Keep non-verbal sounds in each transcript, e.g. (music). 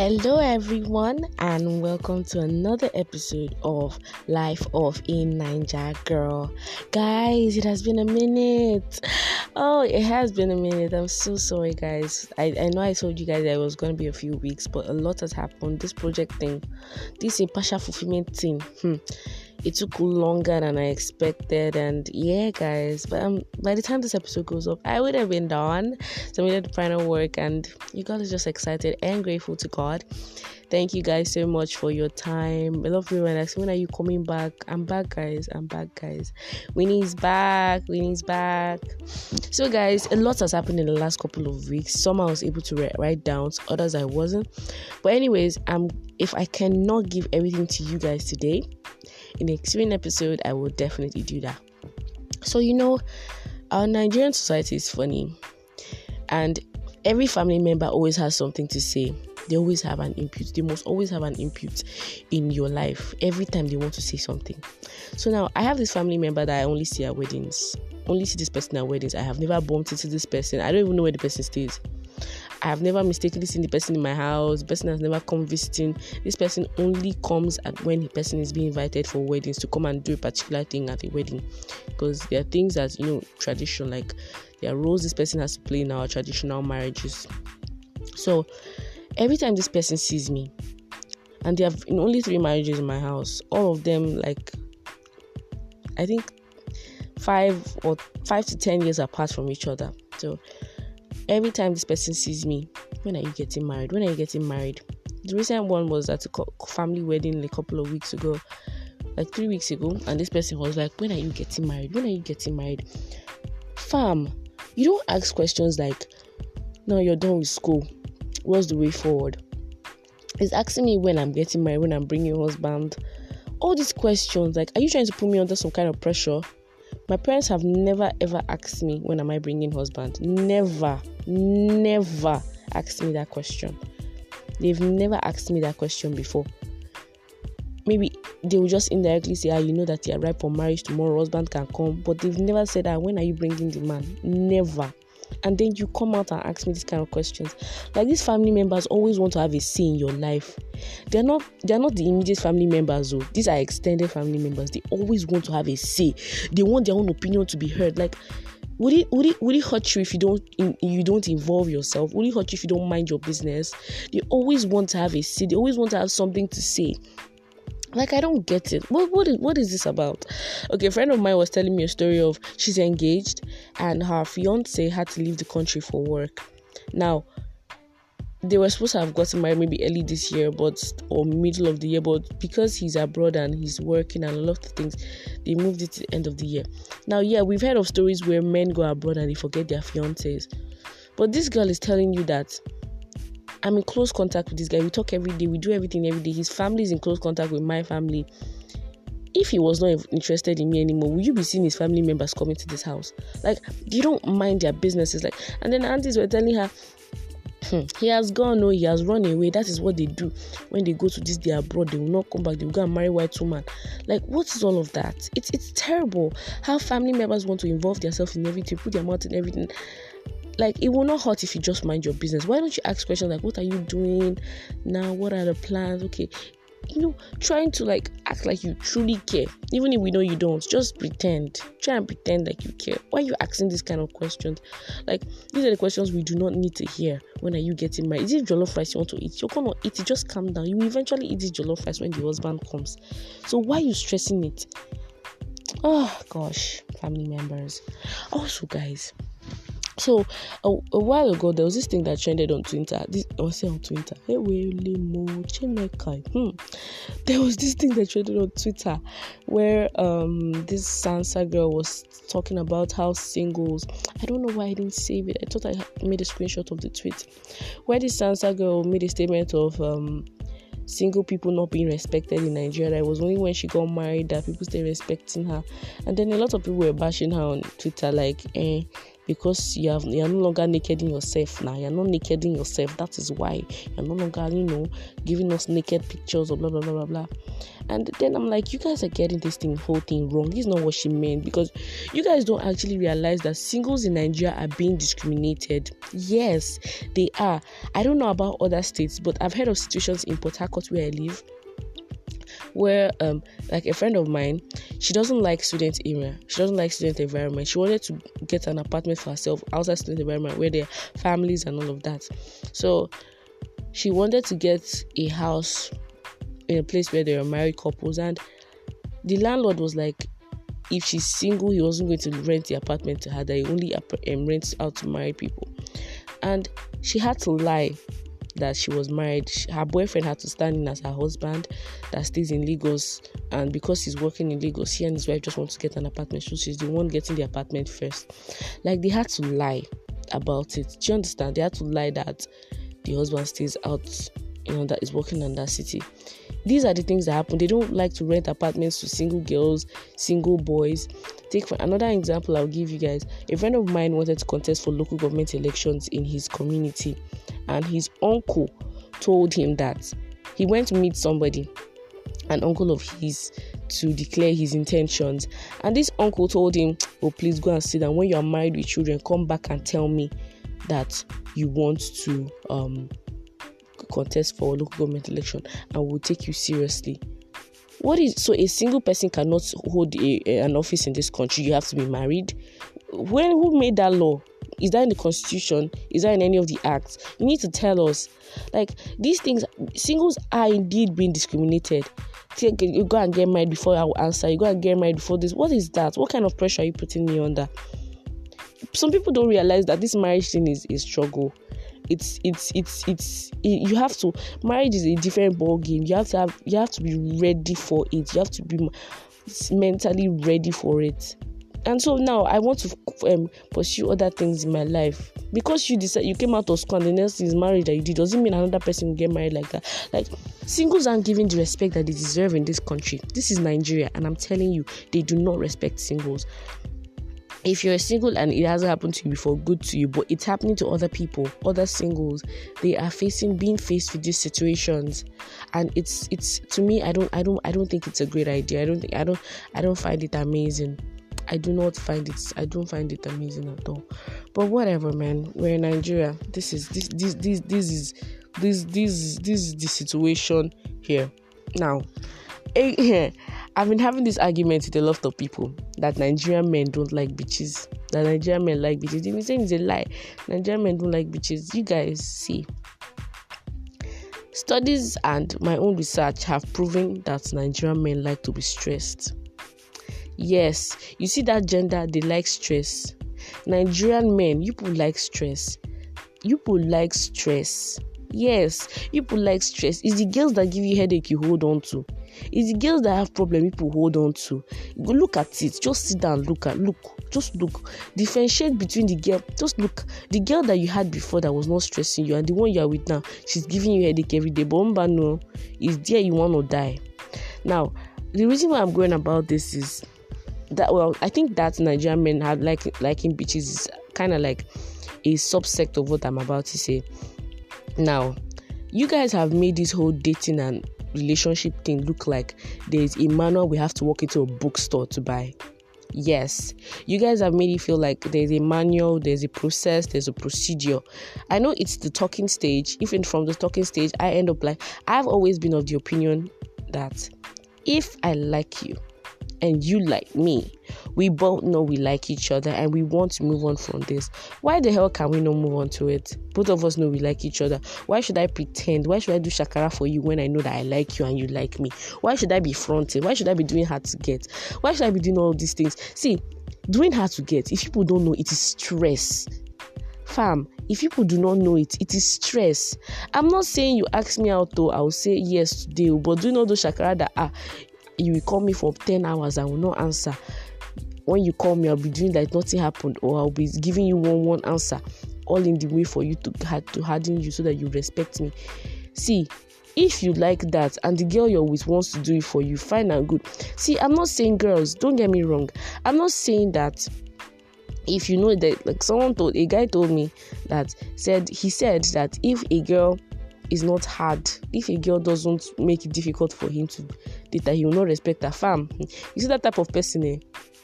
Hello, everyone, and welcome to another episode of Life of a Naija Girl. Guys, it has been a minute. Oh, it has been a minute. I'm so sorry, guys. I, I know I told you guys that it was going to be a few weeks, but a lot has happened. This project thing, this impartial fulfillment thing, hmm, it took longer than I expected. And yeah, guys, but um, by the time this episode goes up, I would have been done. So we did the final work, and you guys are just excited and grateful to God. Thank you guys so much for your time. I love you and when are you coming back? I'm back, guys. I'm back, guys. Winnie's back. Winnie's back. So, guys, a lot has happened in the last couple of weeks. Some I was able to write down, others I wasn't. But anyways, I'm if I cannot give everything to you guys today, in the ensuing episode, I will definitely do that. So, you know, our Nigerian society is funny, and every family member always has something to say. They always have an input. They must always have an input in your life every time they want to say something. So now I have this family member that I only see at weddings. Only see this person at weddings. I have never bumped into this person. I don't even know where the person stays. I have never mistakenly seen the person in my house. The person has never come visiting. This person only comes at when the person is being invited for weddings to come and do a particular thing at a wedding. Because there are things that you know tradition like there are roles this person has to play in our traditional marriages. So every time this person sees me, and they have been only three marriages in my house, all of them like I think five or five to ten years apart from each other. So every time this person sees me, when are you getting married? When are you getting married? The recent one was at a family wedding a couple of weeks ago, like three weeks ago, and this person was like, When are you getting married? When are you getting married? Fam, you don't ask questions like, No, you're done with school. What's the way forward? It's asking me when I'm getting married, when I'm bringing a husband. All these questions, like, are you trying to put me under some kind of pressure? My parents have never ever asked me when am I bringing husband. Never, never asked me that question. They've never asked me that question before. Maybe they will just indirectly say, "Ah, you know that you're ripe for marriage tomorrow. Husband can come," but they've never said that. When are you bringing the man? Never and then you come out and ask me these kind of questions. Like these family members always want to have a say in your life. They're not they're not the immediate family members though. These are extended family members. They always want to have a say. They want their own opinion to be heard. Like would it would it would it hurt you if you don't you don't involve yourself? Would it hurt you if you don't mind your business? They always want to have a say. They always want to have something to say like I don't get it. What what is what is this about? Okay, a friend of mine was telling me a story of she's engaged and her fiance had to leave the country for work. Now they were supposed to have gotten married maybe early this year, but or middle of the year, but because he's abroad and he's working and a lot of things, they moved it to the end of the year. Now, yeah, we've heard of stories where men go abroad and they forget their fiancés, but this girl is telling you that I'm in close contact with this guy. We talk every day. We do everything every day. His family is in close contact with my family. If he was not interested in me anymore, will you be seeing his family members coming to this house? Like, you don't mind their businesses. Like, and then aunties were telling her, hmm, he has gone, no, he has run away. That is what they do when they go to this day abroad. They will not come back. They will go and marry white woman. Like, what is all of that? It's it's terrible how family members want to involve themselves in everything, put their mouth in everything like it will not hurt if you just mind your business. Why don't you ask questions like what are you doing now? What are the plans? Okay. You know trying to like act like you truly care even if we know you don't. Just pretend. Try and pretend like you care. Why are you asking these kind of questions? Like these are the questions we do not need to hear when are you getting married. Is it jollof rice you want to eat? You're gonna eat it. Just calm down. You eventually eat this jollof rice when the husband comes. So why are you stressing it? Oh gosh family members. Also guys so a, a, while ago, there was this thing that trended on Twitter. This I was saying on Twitter. Hey, hmm. There was this thing that trended on Twitter where um this Sansa girl was talking about how singles. I don't know why I didn't save it. I thought I made a screenshot of the tweet where this Sansa girl made a statement of um single people not being respected in Nigeria. It was only when she got married that people started respecting her. And then a lot of people were bashing her on Twitter, like, eh, because you have you're no longer naked in yourself now. You're not naked in yourself. That is why you're no longer, you know, giving us naked pictures or blah blah blah blah blah. And then I'm like, you guys are getting this thing whole thing wrong. This is not what she meant because you guys don't actually realize that singles in Nigeria are being discriminated. Yes, they are. I don't know about other states, but I've heard of situations in Port Harcourt where I live where um like a friend of mine she doesn't like student area. She doesn't like student environment. She wanted to get an apartment for herself outside student environment where there are families and all of that. So she wanted to get a house in a place where there are married couples. And the landlord was like if she's single he wasn't going to rent the apartment to her. That he only um, rents out to married people. And she had to lie that she was married. Her boyfriend had to stand in as her husband that stays in Lagos, and because he's working in Lagos, he and his wife just want to get an apartment. So she's the one getting the apartment first. Like they had to lie about it. Do you understand? They had to lie that the husband stays out, you know, that is working in that city. These are the things that happen. They don't like to rent apartments to single girls, single boys. Take for another example, I'll give you guys. A friend of mine wanted to contest for local government elections in his community and his uncle told him that he went to meet somebody, an uncle of his, to declare his intentions. And this uncle told him, Oh, please go and sit down. When you are married with children, come back and tell me that you want to um, contest for local government election and we'll take you seriously. What is so a single person cannot hold a, an office in this country? You have to be married. When who made that law? Is that in the constitution? Is that in any of the acts? You need to tell us. Like these things, singles are indeed being discriminated. You go and get married before I will answer. You go and get married before this. What is that? What kind of pressure are you putting me under? Some people don't realize that this marriage thing is a struggle. It's it's it's it's it, you have to marriage is a different ball game. You have to have you have to be ready for it. You have to be mentally ready for it and so now I want to um, pursue other things in my life because you decide you came out of school and the next is marriage that you did doesn't mean another person will get married like that. Like singles aren't given the respect that they deserve in this country. This is Nigeria, and I'm telling you, they do not respect singles. If you're a single and it hasn't happened to you before, good to you. But it's happening to other people, other singles. They are facing being faced with these situations, and it's it's to me. I don't I don't I don't think it's a great idea. I don't think I don't I don't find it amazing. I do not find it I don't find it amazing at all. But whatever man, we're in Nigeria. This is this this this this is this this this is the situation here. Now eh, (laughs) I've been having this argument with a lot of people that Nigerian men don't like bitches. That Nigerian men like bitches. They've been saying it's a lie. Nigerian men don't like bitches. You guys see. Studies and my own research have proven that Nigerian men like to be stressed. Yes, you see that gender, they like stress. Nigerian men, you people like stress. You people like stress. Yes, you people like stress. It's the girls that give you headache you hold on to. It's the girls that have problem people hold on to. Look at it. Just sit down, look at look. Just look. Differentiate between the girl. Just look. The girl that you had before that was not stressing you and the one you are with now, she's giving you headache every day. But no, is there you want to die. Now, the reason why I'm going about this is that well, I think that Nigerian men have like liking bitches is kind of like a subsect of what I'm about to say. Now, you guys have made this whole dating and relationship thing look like there's a manual we have to walk into a bookstore to buy. Yes, you guys have made it feel like there's a manual, there's a process, there's a procedure. I know it's the talking stage. Even from the talking stage, I end up like I've always been of the opinion that if I like you, and you like me. We both know we like each other and we want to move on from this. Why the hell can we not move on to it? Both of us know we like each other. Why should I pretend? Why should I do shakara for you when I know that I like you and you like me? Why should I be fronting? Why should I be doing hard to get? Why should I be doing all these things? See, doing hard to get, if people don't know, it is stress. Fam, if people do not know it, it is stress. I'm not saying you ask me out though, I'll say yes today, but do you know those shakara that ah you will call me for 10 hours, I will not answer. When you call me, I'll be doing like nothing happened, or I'll be giving you one one answer, all in the way for you to to harden you so that you respect me. See, if you like that and the girl you're with wants to do it for you, fine and good. See, I'm not saying girls, don't get me wrong. I'm not saying that if you know that like someone told a guy told me that said he said that if a girl is not hard if a girl doesn't make it difficult for him to that he will not respect her farm. You see that type of person eh?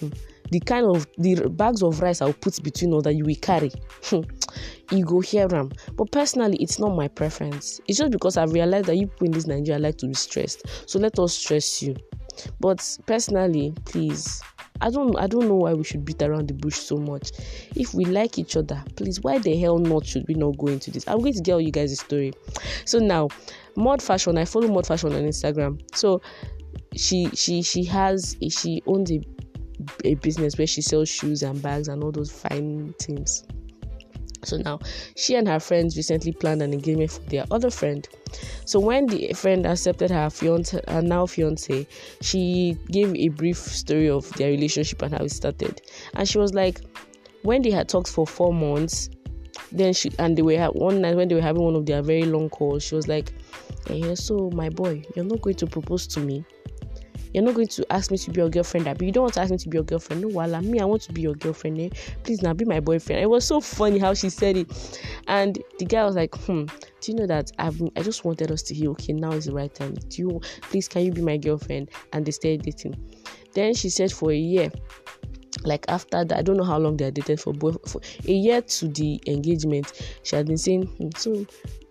Hmm, the kind of the bags of rice i'll put between us that you will carry. Hmm, you go hear them but personally it's not my preference. It's just because i've realized that you people in this nigeria like to be stressed. So let us stress you. But personally please I don't I don't know why we should beat around the bush so much. If we like each other, please, why the hell not should we not go into this? I'm going to tell you guys a story. So now, Mod Fashion, I follow Mod Fashion on Instagram. So she she she has she owns a a business where she sells shoes and bags and all those fine things. So now she and her friends recently planned an engagement for their other friend. So when the friend accepted her fiance, her now fiance, she gave a brief story of their relationship and how it started. And she was like, when they had talked for four months, then she and they were one night when they were having one of their very long calls, she was like, "Hey, so my boy, you're not going to propose to me." You're not going to ask me to be your girlfriend, but you don't want to ask me to be your girlfriend. No, wala, me, I want to be your girlfriend. Eh? Please now be my boyfriend. It was so funny how she said it, and the guy was like, "Hmm, do you know that I've I just wanted us to hear. Okay, now is the right time. Do you please can you be my girlfriend?" And they started dating. Then she said for a year like after that, I don't know how long they dated for, for a year to the engagement, she had been saying, hmm, "So,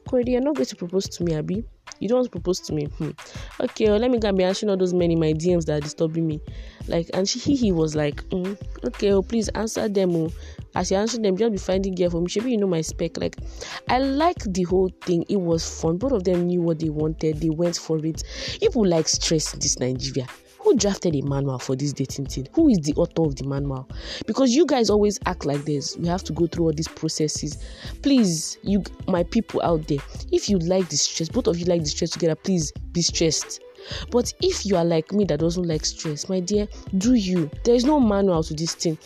Corey, you're not going to propose to me, Abby? You don't want to propose to me. Hmm. Okay, well, let me go and be answering all those men in my DMs that are disturbing me. Like, and she he, he was like, mm, okay, oh, please answer them. Oh. As you answer them, just be finding gear for me. Maybe you know my spec. Like, I like the whole thing. It was fun. Both of them knew what they wanted. They went for it. People like stress in this Nigeria who drafted a manual for this dating thing? Who is the author of the manual? Because you guys always act like this. We have to go through all these processes. Please, you, my people out there, if you like the stress, both of you like the stress together, please be stressed. But if you are like me that doesn't like stress, my dear, do you? There is no manual to this thing.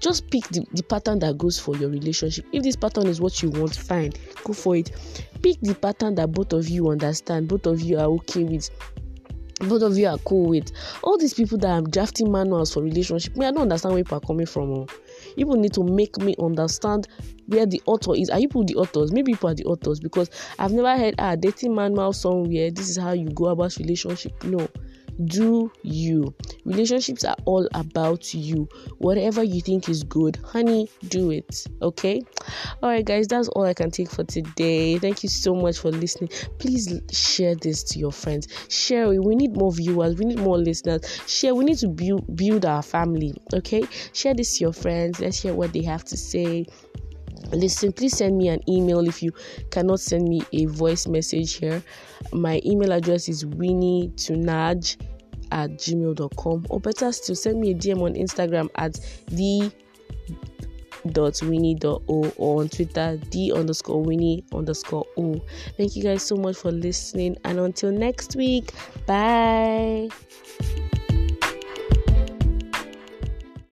Just pick the, the pattern that goes for your relationship. If this pattern is what you want, fine, go for it. Pick the pattern that both of you understand, both of you are okay with both of you are cool with. All these people that are drafting manuals for relationship me i don't understand where people are coming from oh. people need to make me understand where the author is. Are you people the authors? Maybe people are the authors because i've never heard ah dating manual somewhere this is how you go about relationship. No. Do you. Relationships are all about you. Whatever you think is good, honey, do it. Okay? All right, guys, that's all I can take for today. Thank you so much for listening. Please share this to your friends. Share it. We need more viewers, we need more listeners. Share. We need to build build our family. Okay? Share this to your friends. Let's hear what they have to say listen please send me an email if you cannot send me a voice message here my email address is winnie tunaj at gmail.com or better still send me a dm on instagram at the dot winnie dot o or on twitter d underscore winnie underscore o. Thank you guys so much for listening and until next week bye